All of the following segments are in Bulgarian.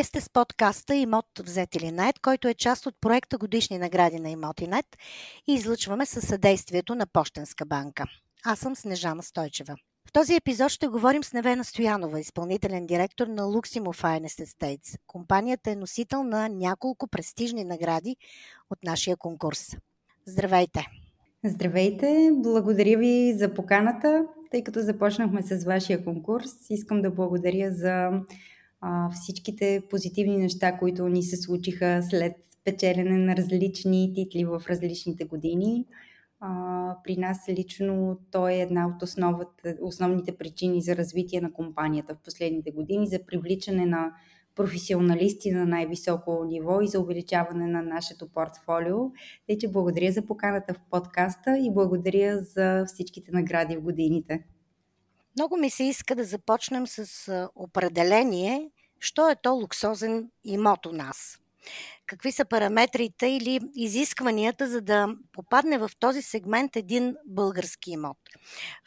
Вие сте с подкаста Имот взет или нет, който е част от проекта Годишни награди на Имотинет и излъчваме със съдействието на Пощенска банка. Аз съм Снежана Стойчева. В този епизод ще говорим с Невена Стоянова, изпълнителен директор на Luximo Finest Estates. Компанията е носител на няколко престижни награди от нашия конкурс. Здравейте! Здравейте! Благодаря ви за поканата. Тъй като започнахме с вашия конкурс, искам да благодаря за а, всичките позитивни неща, които ни се случиха след печелене на различни титли в различните години. А, при нас лично той е една от основата, основните причини за развитие на компанията в последните години, за привличане на професионалисти на най-високо ниво и за увеличаване на нашето портфолио. Тъй, че благодаря за поканата в подкаста и благодаря за всичките награди в годините. Много ми се иска да започнем с определение, що е то луксозен имот у нас. Какви са параметрите или изискванията, за да попадне в този сегмент един български имот?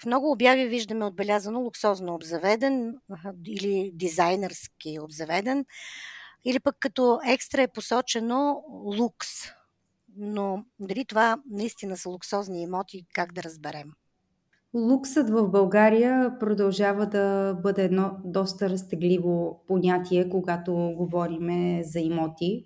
В много обяви виждаме отбелязано луксозно обзаведен или дизайнерски обзаведен, или пък като екстра е посочено лукс. Но дали това наистина са луксозни имоти, как да разберем? Луксът в България продължава да бъде едно доста разтегливо понятие, когато говорим за имоти.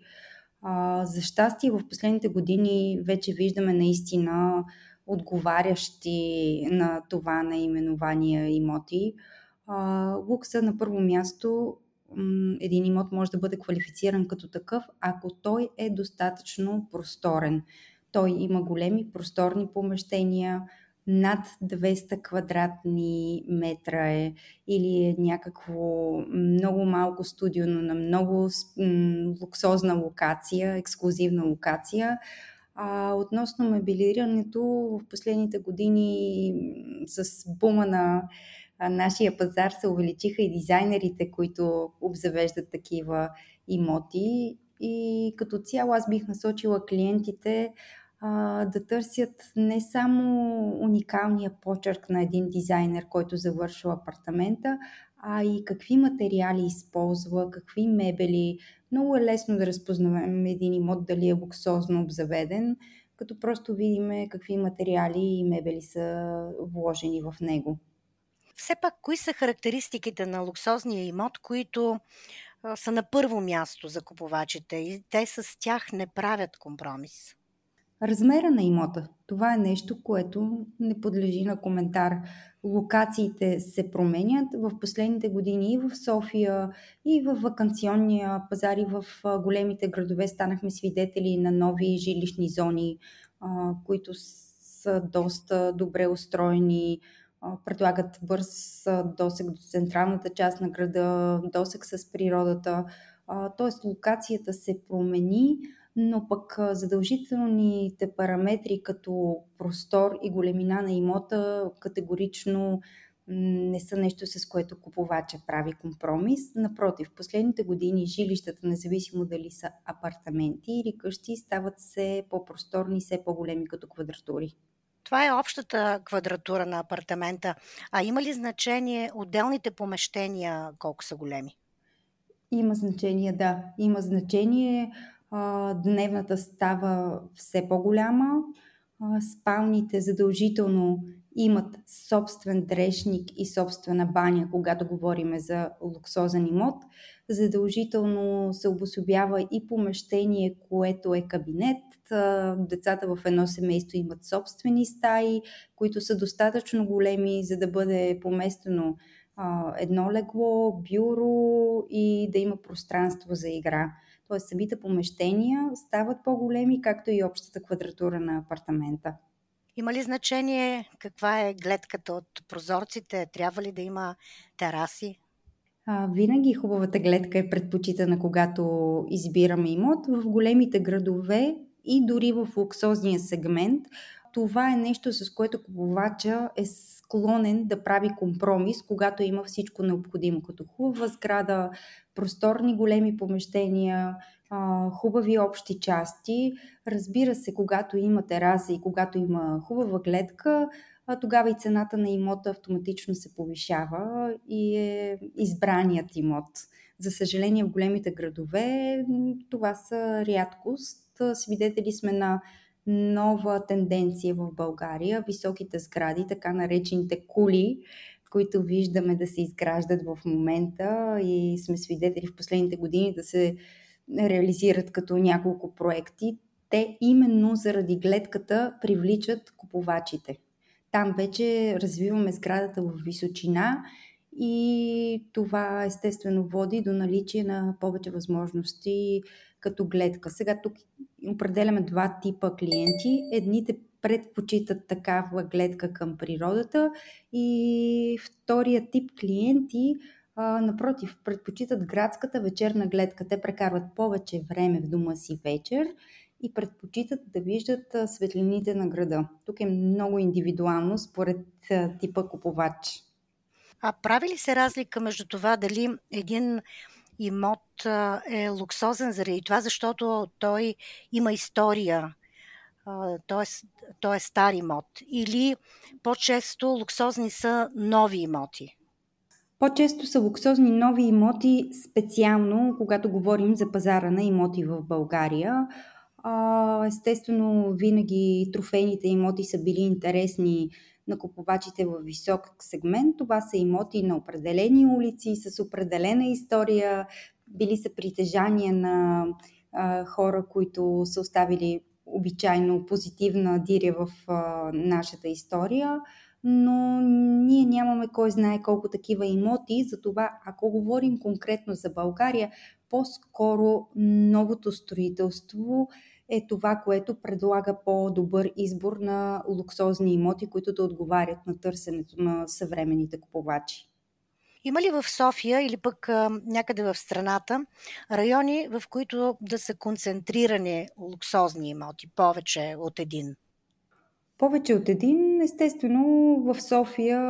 За щастие в последните години вече виждаме наистина отговарящи на това наименование имоти. А, лукса на първо място един имот може да бъде квалифициран като такъв, ако той е достатъчно просторен. Той има големи просторни помещения, над 200 квадратни метра е или е някакво много малко студио, но на много луксозна локация, ексклюзивна локация. А, относно мебелирането, в последните години с бума на нашия пазар се увеличиха и дизайнерите, които обзавеждат такива имоти. И като цяло аз бих насочила клиентите да търсят не само уникалния почерк на един дизайнер, който завършва апартамента, а и какви материали използва, какви мебели. Много е лесно да разпознаваме един имот дали е луксозно обзаведен, като просто видим какви материали и мебели са вложени в него. Все пак, кои са характеристиките на луксозния имот, които са на първо място за купувачите и те с тях не правят компромис? Размера на имота. Това е нещо, което не подлежи на коментар. Локациите се променят в последните години и в София, и в вакансионния пазар, и в големите градове станахме свидетели на нови жилищни зони, които са доста добре устроени, предлагат бърз досег до централната част на града, досег с природата. Тоест локацията се промени, но пък задължителните параметри като простор и големина на имота категорично не са нещо, с което купувача прави компромис. Напротив, в последните години жилищата, независимо дали са апартаменти или къщи, стават все по-просторни, все по-големи като квадратури. Това е общата квадратура на апартамента. А има ли значение отделните помещения колко са големи? Има значение, да. Има значение дневната става все по-голяма, спалните задължително имат собствен дрешник и собствена баня, когато говорим за луксозен имот. Задължително се обособява и помещение, което е кабинет. Децата в едно семейство имат собствени стаи, които са достатъчно големи, за да бъде поместено едно легло, бюро и да има пространство за игра. Т.е. самите помещения стават по-големи, както и общата квадратура на апартамента. Има ли значение каква е гледката от прозорците? Трябва ли да има тераси? А, винаги хубавата гледка е предпочитана, когато избираме имот. В големите градове и дори в луксозния сегмент това е нещо, с което купувача е склонен да прави компромис, когато има всичко необходимо, като хубава сграда, просторни големи помещения, хубави общи части. Разбира се, когато има тераса и когато има хубава гледка, тогава и цената на имота автоматично се повишава и е избраният имот За съжаление, в големите градове това са рядкост. Свидетели сме на нова тенденция в България. Високите сгради, така наречените кули, които виждаме да се изграждат в момента и сме свидетели в последните години да се реализират като няколко проекти, те именно заради гледката привличат купувачите. Там вече развиваме сградата в височина и това естествено води до наличие на повече възможности като гледка. Сега тук определяме два типа клиенти. Едните предпочитат такава гледка към природата и втория тип клиенти а, напротив, предпочитат градската вечерна гледка. Те прекарват повече време в дома си вечер и предпочитат да виждат светлините на града. Тук е много индивидуално според типа купувач. А прави ли се разлика между това дали един имот е луксозен заради това, защото той има история, т.е. той е стар имот, или по-често луксозни са нови имоти? По-често са луксозни нови имоти, специално когато говорим за пазара на имоти в България. Естествено, винаги трофейните имоти са били интересни на купувачите в висок сегмент. Това са имоти на определени улици с определена история, били са притежания на а, хора, които са оставили обичайно позитивна диря в а, нашата история но ние нямаме кой знае колко такива имоти, затова ако говорим конкретно за България, по-скоро новото строителство е това, което предлага по-добър избор на луксозни имоти, които да отговарят на търсенето на съвременните купувачи. Има ли в София или пък а, някъде в страната райони, в които да са концентрирани луксозни имоти, повече от един? Повече от един, естествено, в София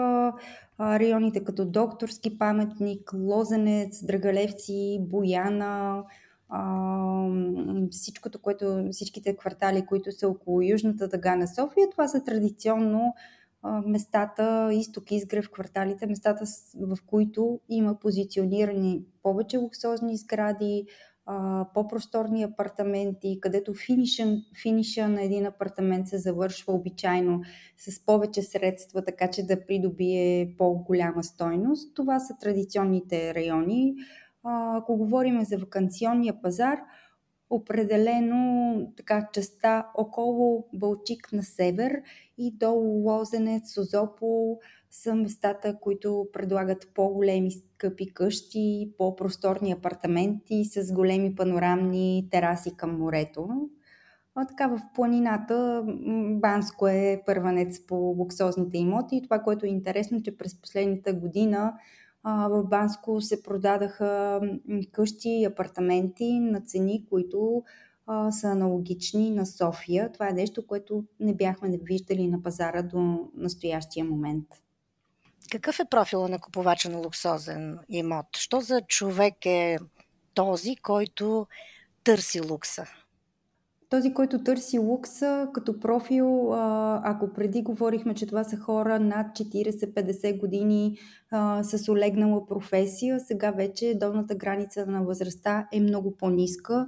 районите като Докторски паметник, Лозенец, Драгалевци, Бояна, всичкото, което, всичките квартали, които са около Южната дъга на София, това са традиционно местата, изток, изгрев, кварталите, местата, в които има позиционирани повече луксозни сгради, по-просторни апартаменти, където финиша, финиша на един апартамент се завършва обичайно с повече средства, така че да придобие по-голяма стойност. Това са традиционните райони. Ако говорим за вакансионния пазар, определено така частта около Балчик на север и долу Лозенец, Созопол са местата, които предлагат по-големи скъпи къщи, по-просторни апартаменти с големи панорамни тераси към морето. А така в планината Банско е първанец по луксозните имоти и това, което е интересно, че през последната година в Банско се продадаха къщи и апартаменти на цени, които са аналогични на София. Това е нещо, което не бяхме виждали на пазара до настоящия момент. Какъв е профила на купувача на луксозен имот? Що за човек е този, който търси лукса? Този, който търси лукса като профил, ако преди говорихме, че това са хора над 40-50 години с олегнала професия, сега вече долната граница на възрастта е много по-ниска.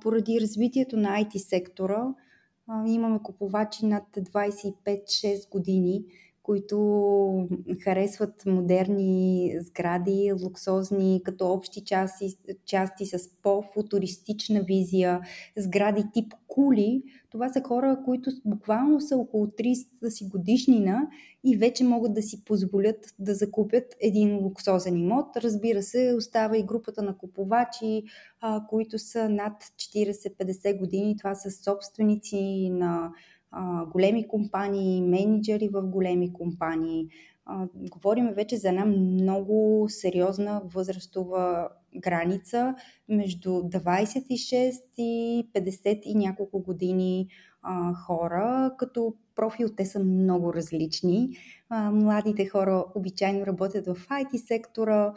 Поради развитието на IT сектора имаме купувачи над 25-6 години които харесват модерни сгради, луксозни, като общи части, части с по-футуристична визия, сгради тип кули. Това са хора, които буквално са около 30 си годишнина и вече могат да си позволят да закупят един луксозен имот. Разбира се, остава и групата на купувачи, които са над 40-50 години. Това са собственици на големи компании, менеджери в големи компании. Говорим вече за една много сериозна възрастова граница между 26 и 50 и няколко години а, хора, като профил те са много различни. А, младите хора обичайно работят в IT сектора,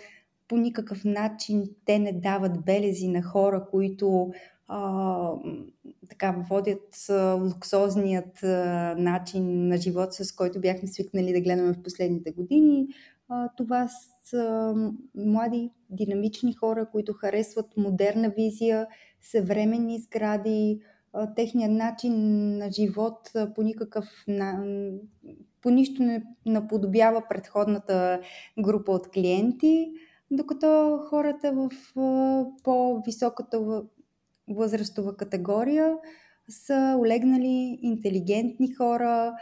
по никакъв начин те не дават белези на хора, които а, така водят а, луксозният а, начин на живот, с който бяхме свикнали да гледаме в последните години. Това са млади, динамични хора, които харесват модерна визия, съвременни сгради, техният начин на живот по никакъв по нищо не наподобява предходната група от клиенти, докато хората в по-високата възрастова категория са олегнали интелигентни хора,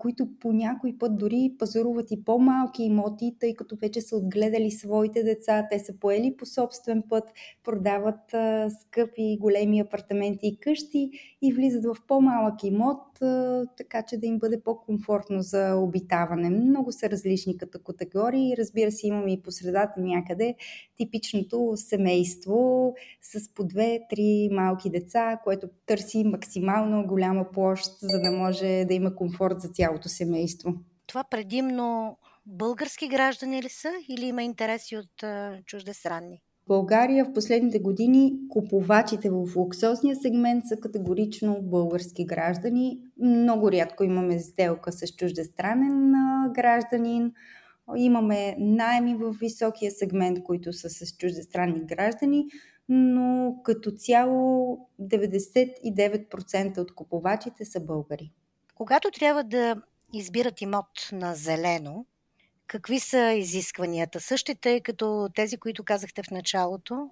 които по някой път дори пазаруват и по-малки имоти, тъй като вече са отгледали своите деца, те са поели по собствен път, продават скъпи големи апартаменти и къщи и влизат в по-малък имот, така че да им бъде по-комфортно за обитаване. Много са различни като категории. Разбира се, имаме и по средата някъде типичното семейство с по две-три малки деца, което търси максимално голяма площ, за да може да има комфорт за цялото семейство. Това предимно български граждани ли са или има интереси от чуждестранни? В България в последните години купувачите в луксозния сегмент са категорично български граждани. Много рядко имаме сделка с чуждестранен гражданин. Имаме найми в високия сегмент, които са с чуждестранни граждани, но като цяло 99% от купувачите са българи. Когато трябва да избират имот на зелено, какви са изискванията? Същите като тези, които казахте в началото?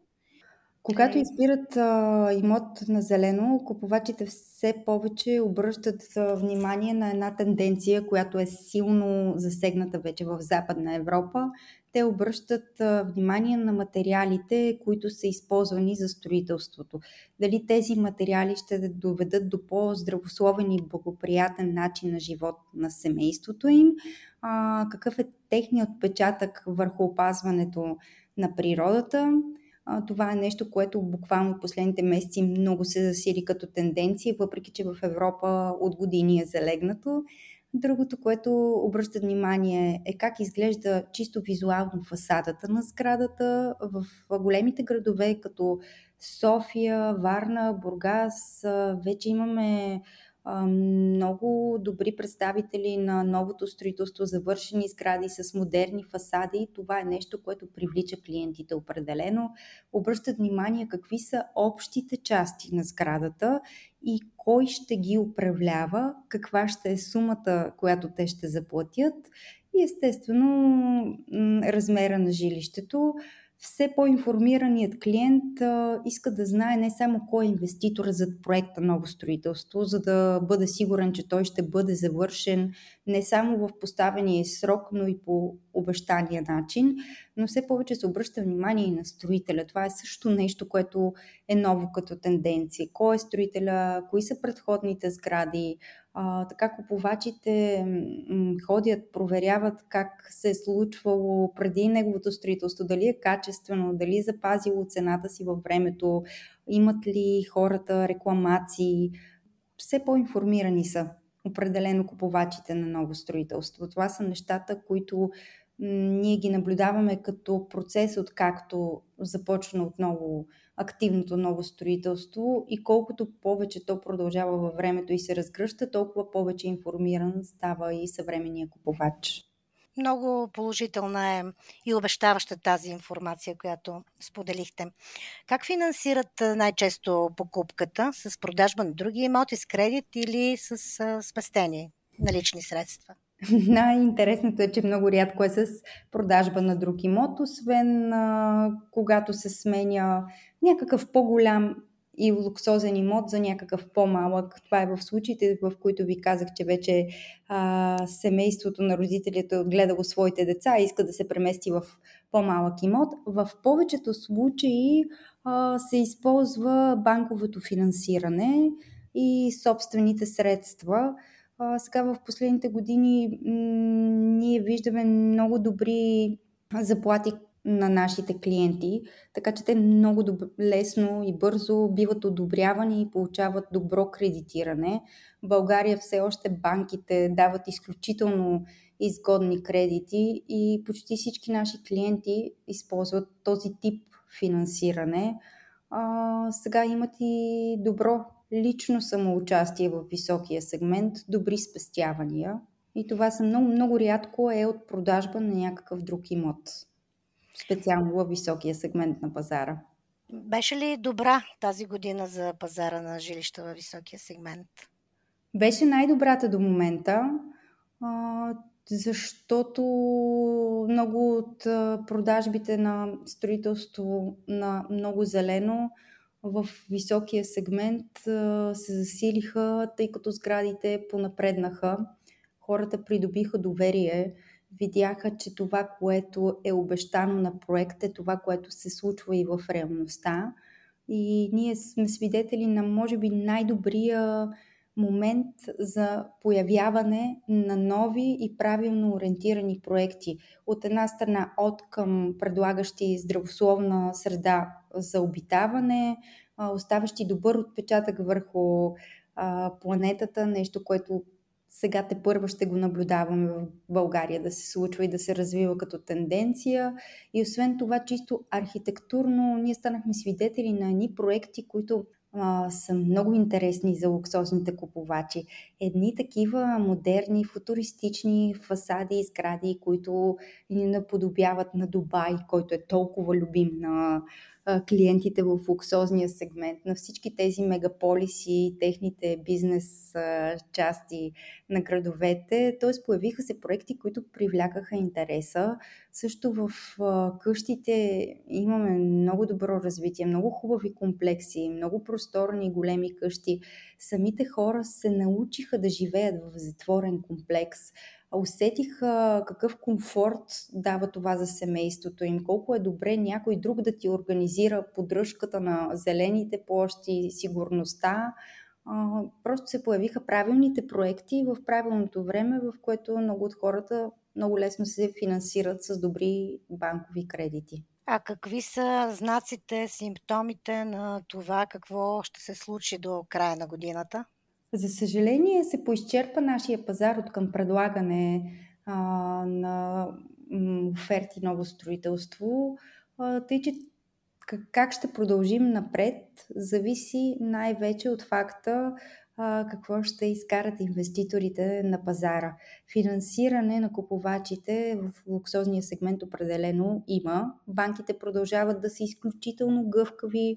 Когато избират а, имот на зелено, купувачите все повече обръщат а, внимание на една тенденция, която е силно засегната вече в Западна Европа. Те обръщат а, внимание на материалите, които са използвани за строителството. Дали тези материали ще доведат до по-здравословен и благоприятен начин на живот на семейството им, а, какъв е техният отпечатък върху опазването на природата това е нещо, което буквално последните месеци много се засили като тенденция, въпреки че в Европа от години е залегнато. Другото, което обръща внимание е как изглежда чисто визуално фасадата на сградата в големите градове, като София, Варна, Бургас. Вече имаме много добри представители на новото строителство, завършени сгради с модерни фасади. Това е нещо, което привлича клиентите определено. Обръщат внимание какви са общите части на сградата и кой ще ги управлява, каква ще е сумата, която те ще заплатят и естествено размера на жилището все по-информираният клиент а, иска да знае не само кой е инвеститор зад проекта ново строителство, за да бъде сигурен, че той ще бъде завършен не само в поставения срок, но и по обещания начин, но все повече се обръща внимание и на строителя. Това е също нещо, което е ново като тенденция. Кой е строителя, кои са предходните сгради, така купувачите ходят, проверяват как се е случвало преди неговото строителство, дали е качествено, дали е запазило цената си във времето, имат ли хората рекламации. Все по-информирани са определено купувачите на ново строителство. Това са нещата, които ние ги наблюдаваме като процес, откакто започна отново активното ново строителство и колкото повече то продължава във времето и се разгръща, толкова повече информиран става и съвременния купувач. Много положителна е и обещаваща тази информация, която споделихте. Как финансират най-често покупката? С продажба на други имоти, с кредит или с спестени налични средства? Най-интересното е, че много рядко е с продажба на друг имот, освен а, когато се сменя някакъв по-голям и луксозен имот за някакъв по-малък. Това е в случаите, в които ви казах, че вече а, семейството на родителите е отгледало своите деца и иска да се премести в по-малък имот. В повечето случаи а, се използва банковото финансиране и собствените средства. Сега в последните години ние виждаме много добри заплати на нашите клиенти, така че те много доб- лесно и бързо биват одобрявани и получават добро кредитиране. В България все още банките дават изключително изгодни кредити и почти всички наши клиенти използват този тип финансиране. А, сега имат и добро лично самоучастие в високия сегмент, добри спестявания И това са много, много рядко е от продажба на някакъв друг имот. Специално във високия сегмент на пазара. Беше ли добра тази година за пазара на жилища във високия сегмент? Беше най-добрата до момента, защото много от продажбите на строителство на много зелено в високия сегмент се засилиха, тъй като сградите понапреднаха. Хората придобиха доверие, видяха, че това, което е обещано на проект е това, което се случва и в реалността. И ние сме свидетели на, може би, най-добрия момент за появяване на нови и правилно ориентирани проекти. От една страна от към предлагащи здравословна среда за обитаване, оставащи добър отпечатък върху планетата, нещо, което сега те първо ще го наблюдаваме в България да се случва и да се развива като тенденция. И освен това, чисто архитектурно, ние станахме свидетели на едни проекти, които а, са много интересни за луксозните купувачи. Едни такива модерни, футуристични фасади и сгради, които ни наподобяват на Дубай, който е толкова любим на клиентите в луксозния сегмент, на всички тези мегаполиси, техните бизнес части на градовете. Т.е. появиха се проекти, които привлякаха интереса. Също в къщите имаме много добро развитие, много хубави комплекси, много просторни и големи къщи. Самите хора се научиха да живеят в затворен комплекс усетиха какъв комфорт дава това за семейството им, колко е добре някой друг да ти организира поддръжката на зелените площи, сигурността. Просто се появиха правилните проекти в правилното време, в което много от хората много лесно се финансират с добри банкови кредити. А какви са знаците, симптомите на това какво ще се случи до края на годината? За съжаление се поизчерпа нашия пазар от към предлагане а, на оферти ново строителство, а, тъй че как ще продължим напред, зависи най-вече от факта а, какво ще изкарат инвеститорите на пазара. Финансиране на купувачите в луксозния сегмент определено има. Банките продължават да са изключително гъвкави,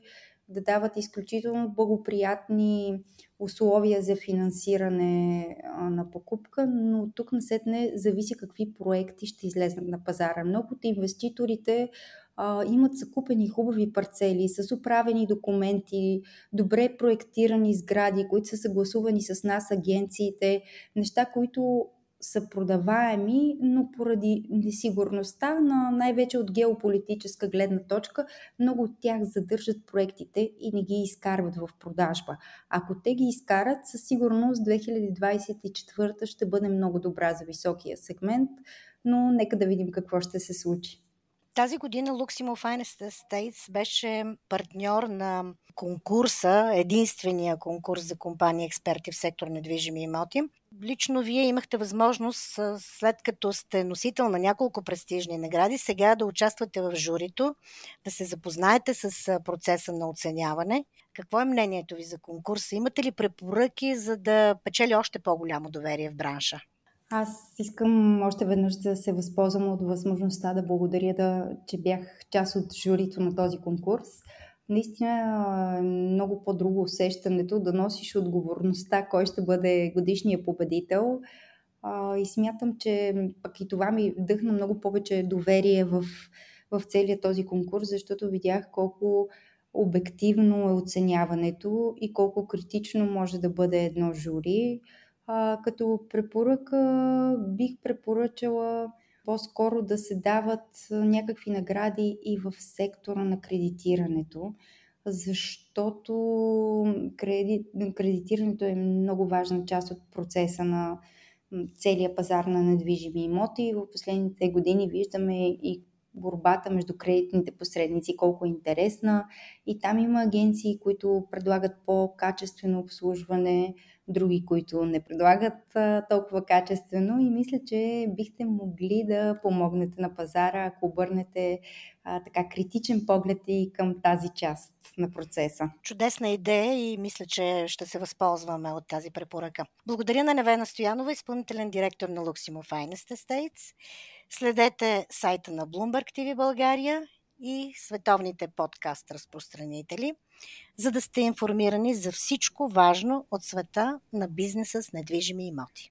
да дават изключително благоприятни условия за финансиране на покупка, но тук насетне зависи какви проекти ще излезнат на пазара. Много от инвеститорите а, имат закупени хубави парцели с управени документи, добре проектирани сгради, които са съгласувани с нас агенциите, неща, които са продаваеми, но поради несигурността, на най-вече от геополитическа гледна точка, много от тях задържат проектите и не ги изкарват в продажба. Ако те ги изкарат, със сигурност 2024 ще бъде много добра за високия сегмент, но нека да видим какво ще се случи. Тази година Luximo Finest Estates беше партньор на конкурса, единствения конкурс за компании експерти в сектор недвижими имоти. Лично вие имахте възможност, след като сте носител на няколко престижни награди, сега да участвате в журито, да се запознаете с процеса на оценяване. Какво е мнението ви за конкурса? Имате ли препоръки, за да печели още по-голямо доверие в бранша? Аз искам още веднъж да се възползвам от възможността да благодаря, да, че бях част от журито на този конкурс. Наистина е много по-друго усещането да носиш отговорността, кой ще бъде годишния победител. И смятам, че пък и това ми вдъхна много повече доверие в, в целия този конкурс, защото видях колко обективно е оценяването и колко критично може да бъде едно жури. А, като препоръка бих препоръчала по-скоро да се дават някакви награди и в сектора на кредитирането, защото кредит, кредитирането е много важна част от процеса на целия пазар на недвижими имоти. В последните години виждаме и борбата между кредитните посредници, колко е интересна. И там има агенции, които предлагат по-качествено обслужване, други, които не предлагат а, толкова качествено и мисля, че бихте могли да помогнете на пазара, ако обърнете а, така критичен поглед и към тази част на процеса. Чудесна идея и мисля, че ще се възползваме от тази препоръка. Благодаря на Невена Стоянова, изпълнителен директор на Luximo Finest Estates. Следете сайта на Bloomberg TV България и световните подкаст разпространители, за да сте информирани за всичко важно от света на бизнеса с недвижими имоти.